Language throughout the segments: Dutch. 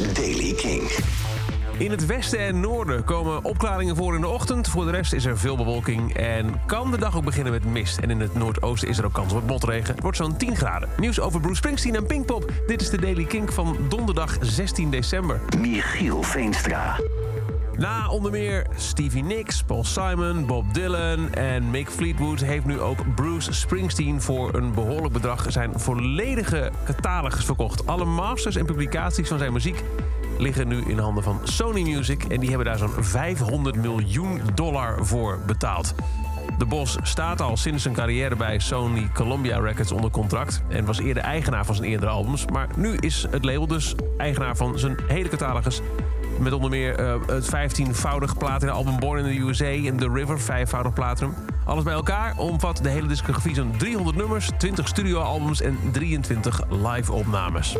Daily King. In het westen en noorden komen opklaringen voor in de ochtend. Voor de rest is er veel bewolking en kan de dag ook beginnen met mist. En in het noordoosten is er ook kans op motregen. Het wordt zo'n 10 graden. Nieuws over Bruce Springsteen en Pinkpop. Dit is de Daily Kink van donderdag 16 december. Michiel Veenstra. Na onder meer Stevie Nicks, Paul Simon, Bob Dylan en Mick Fleetwood... heeft nu ook Bruce Springsteen voor een behoorlijk bedrag... zijn volledige catalogus verkocht. Alle masters en publicaties van zijn muziek liggen nu in handen van Sony Music... en die hebben daar zo'n 500 miljoen dollar voor betaald. De Bos staat al sinds zijn carrière bij Sony Columbia Records onder contract... en was eerder eigenaar van zijn eerdere albums. Maar nu is het label dus eigenaar van zijn hele catalogus... Met onder meer uh, het 15-voudig platina album Born in the USA en The River, vijfvoudig platinum. Alles bij elkaar omvat de hele discografie zo'n 300 nummers, 20 studioalbums en 23 live-opnames.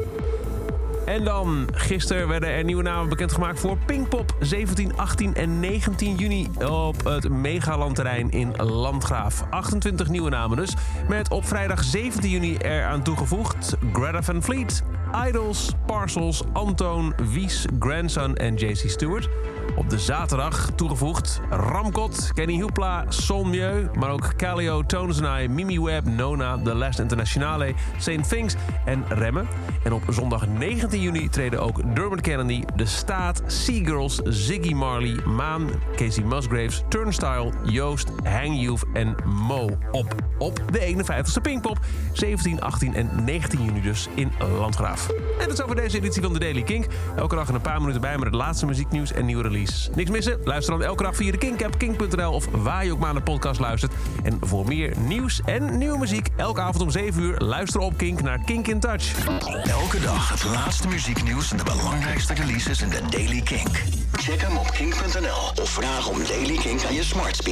En dan, gisteren werden er nieuwe namen bekendgemaakt voor Pinkpop. 17, 18 en 19 juni op het Megalandterrein in Landgraaf. 28 nieuwe namen dus. Met op vrijdag 17 juni eraan toegevoegd Greta Van Fleet, Idols, Parcels, Antoon, Wies, Grandson en JC Stewart. Op de zaterdag toegevoegd Ramkot, Kenny Hoopla, Son Mieu, maar ook Calio, I, Mimi Webb, Nona, The Last Internationale, Saint Things en Remme. En op zondag 19 juni treden ook Dermot Kennedy, De Staat, Seagirls, Ziggy Marley, Maan, Casey Musgraves, Turnstile, Joost, Hang Youth en Mo op. Op de 51ste Pinkpop, 17, 18 en 19 juni dus in Landgraaf. En dat is over deze editie van de Daily Kink. Elke dag een paar minuten bij met het laatste muzieknieuws en nieuwe release. Niks missen? Luister dan elke dag via de Kink-app, kink.nl of waar je ook maar naar de podcast luistert. En voor meer nieuws en nieuwe muziek, elke avond om 7 uur, luister op Kink naar Kink in Touch. Elke dag het laatste muzieknieuws en de belangrijkste releases in de Daily Kink. Check hem op kink.nl of vraag om Daily Kink aan je smart speaker.